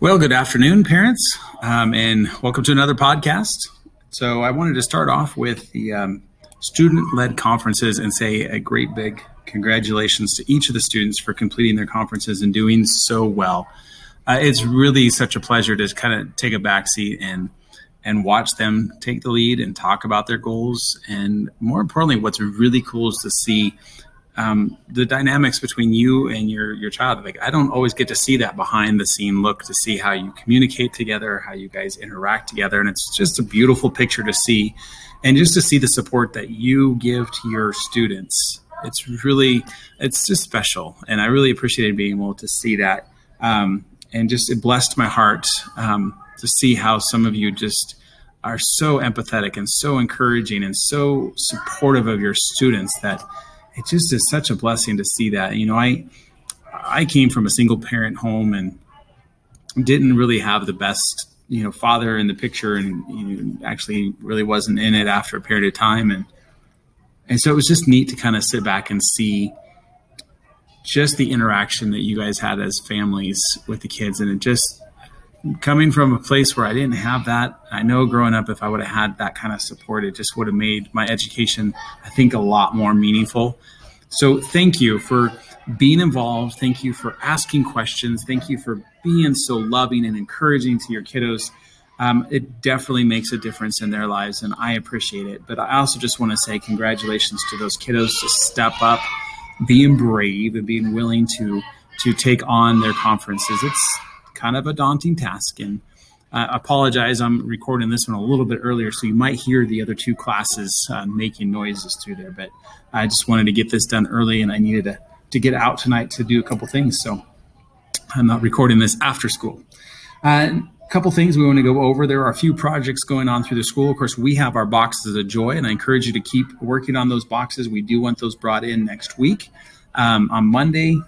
Well, good afternoon, parents, um, and welcome to another podcast. So, I wanted to start off with the um, student led conferences and say a great big congratulations to each of the students for completing their conferences and doing so well. Uh, it's really such a pleasure to kind of take a backseat and and watch them take the lead and talk about their goals. And more importantly, what's really cool is to see um, the dynamics between you and your your child. Like I don't always get to see that behind the scene look to see how you communicate together, how you guys interact together, and it's just a beautiful picture to see, and just to see the support that you give to your students. It's really it's just special, and I really appreciated being able to see that, um, and just it blessed my heart um, to see how some of you just are so empathetic and so encouraging and so supportive of your students that it just is such a blessing to see that. You know, I I came from a single parent home and didn't really have the best you know father in the picture and you know, actually really wasn't in it after a period of time and and so it was just neat to kind of sit back and see just the interaction that you guys had as families with the kids and it just coming from a place where I didn't have that, I know growing up, if I would have had that kind of support, it just would have made my education, I think, a lot more meaningful. So thank you for being involved. Thank you for asking questions. Thank you for being so loving and encouraging to your kiddos. Um, it definitely makes a difference in their lives, and I appreciate it. But I also just want to say congratulations to those kiddos to step up, being brave, and being willing to to take on their conferences. It's kind of a daunting task. And I apologize, I'm recording this one a little bit earlier, so you might hear the other two classes uh, making noises through there. But I just wanted to get this done early, and I needed to, to get out tonight to do a couple things. So I'm not recording this after school. Uh, a couple things we want to go over. There are a few projects going on through the school. Of course, we have our boxes of joy, and I encourage you to keep working on those boxes. We do want those brought in next week. Um, on Monday,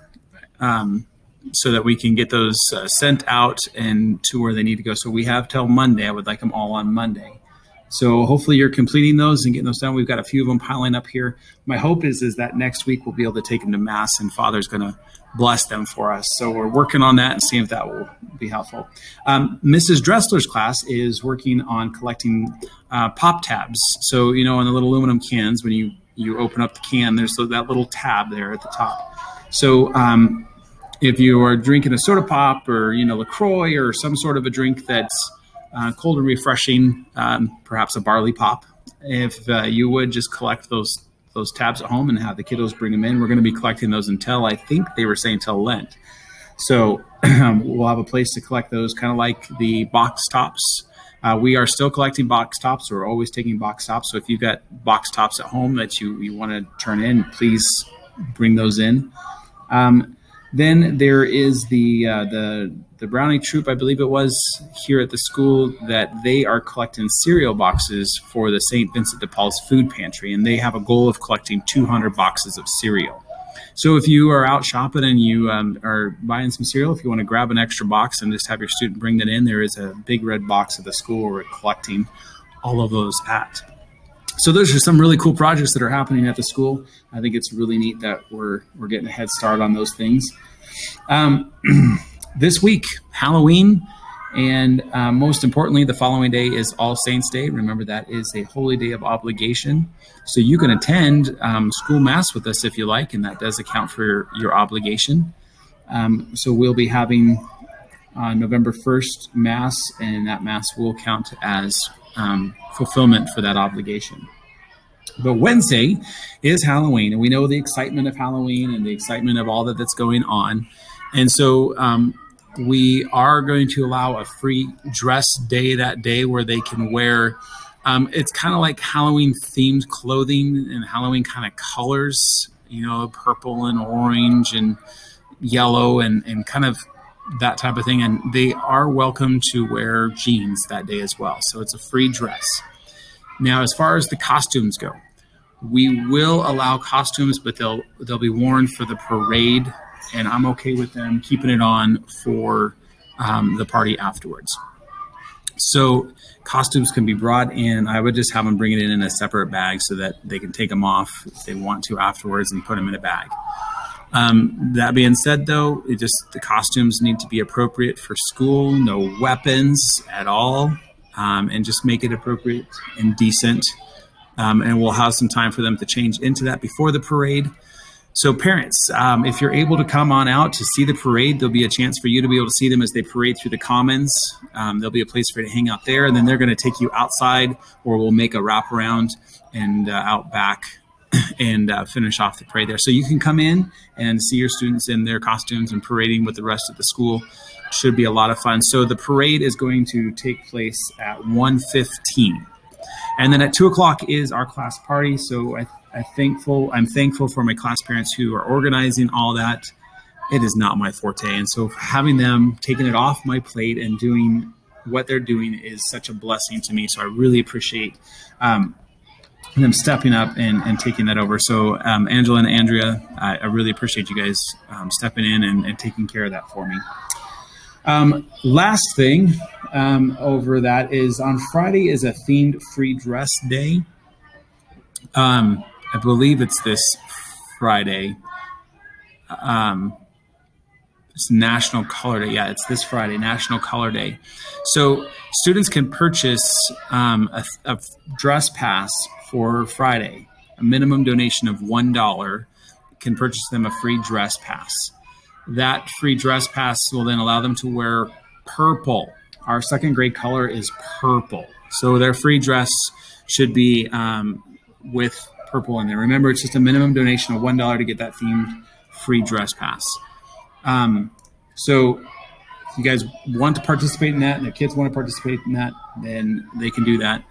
um, so that we can get those uh, sent out and to where they need to go. So we have till Monday. I would like them all on Monday. So hopefully you're completing those and getting those done. We've got a few of them piling up here. My hope is is that next week we'll be able to take them to mass and Father's going to bless them for us. So we're working on that and seeing if that will be helpful. Um, Mrs. Dressler's class is working on collecting uh, pop tabs. So you know, in the little aluminum cans, when you you open up the can, there's that little tab there at the top. So um, if you are drinking a soda pop or you know Lacroix or some sort of a drink that's uh, cold and refreshing, um, perhaps a barley pop, if uh, you would just collect those those tabs at home and have the kiddos bring them in, we're going to be collecting those until I think they were saying till Lent. So we'll have a place to collect those, kind of like the box tops. Uh, we are still collecting box tops. We're always taking box tops. So if you've got box tops at home that you, you want to turn in, please bring those in. Um, then there is the uh, the the Brownie Troop, I believe it was here at the school that they are collecting cereal boxes for the St. Vincent de Paul's food pantry, and they have a goal of collecting 200 boxes of cereal. So if you are out shopping and you um, are buying some cereal, if you want to grab an extra box and just have your student bring that in, there is a big red box at the school where we're collecting all of those at. So those are some really cool projects that are happening at the school. I think it's really neat that we're we're getting a head start on those things. Um, this week, Halloween, and uh, most importantly, the following day is All Saints Day. Remember that is a holy day of obligation, so you can attend um, school mass with us if you like, and that does account for your, your obligation. Um, so we'll be having uh, November 1st Mass, and that Mass will count as um, fulfillment for that obligation. But Wednesday is Halloween, and we know the excitement of Halloween and the excitement of all that that's going on. And so um, we are going to allow a free dress day that day where they can wear. Um, it's kind of like Halloween themed clothing and Halloween kind of colors, you know, purple and orange and yellow and, and kind of that type of thing. And they are welcome to wear jeans that day as well. So it's a free dress. Now, as far as the costumes go, we will allow costumes, but they'll they'll be worn for the parade, and I'm okay with them keeping it on for um, the party afterwards. So costumes can be brought in. I would just have them bring it in in a separate bag so that they can take them off if they want to afterwards and put them in a bag. Um, that being said, though, it just the costumes need to be appropriate for school. No weapons at all, um, and just make it appropriate and decent. Um, and we'll have some time for them to change into that before the parade. So, parents, um, if you're able to come on out to see the parade, there'll be a chance for you to be able to see them as they parade through the commons. Um, there'll be a place for you to hang out there, and then they're going to take you outside, or we'll make a wraparound and uh, out back and uh, finish off the parade there. So you can come in and see your students in their costumes and parading with the rest of the school. Should be a lot of fun. So the parade is going to take place at 1.15. And then at two o'clock is our class party. So I I thankful I'm thankful for my class parents who are organizing all that. It is not my forte, and so having them taking it off my plate and doing what they're doing is such a blessing to me. So I really appreciate um, them stepping up and, and taking that over. So um, Angela and Andrea, I, I, really appreciate you guys um, stepping in and, and, taking care of that for me. Um, last thing um, over that is on Friday is a themed free dress day. Um, I believe it's this Friday. Um, it's National Color Day. Yeah, it's this Friday, National Color Day. So students can purchase um, a, a, dress pass for Friday. A minimum donation of one dollar can purchase them a free dress pass. That free dress pass will then allow them to wear purple. Our second grade color is purple. So their free dress should be um, with purple in there. Remember, it's just a minimum donation of one dollar to get that themed free dress pass. Um, so, if you guys want to participate in that, and the kids want to participate in that, then they can do that.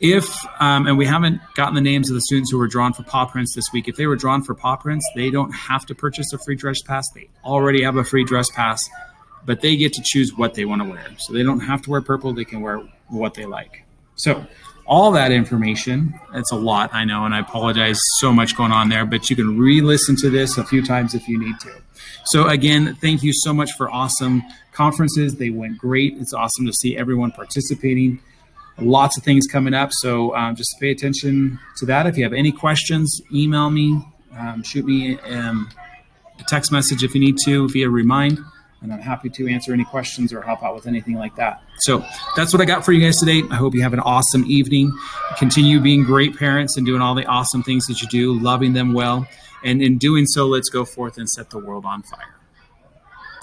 If um, and we haven't gotten the names of the students who were drawn for paw prints this week. If they were drawn for paw prints, they don't have to purchase a free dress pass. They already have a free dress pass, but they get to choose what they want to wear. So they don't have to wear purple. They can wear what they like. So all that information. It's a lot, I know, and I apologize so much going on there, but you can re listen to this a few times if you need to. So, again, thank you so much for awesome conferences. They went great. It's awesome to see everyone participating. Lots of things coming up. So, um, just pay attention to that. If you have any questions, email me, um, shoot me um, a text message if you need to via Remind and I'm happy to answer any questions or help out with anything like that. So that's what I got for you guys today. I hope you have an awesome evening. Continue being great parents and doing all the awesome things that you do, loving them well. And in doing so, let's go forth and set the world on fire.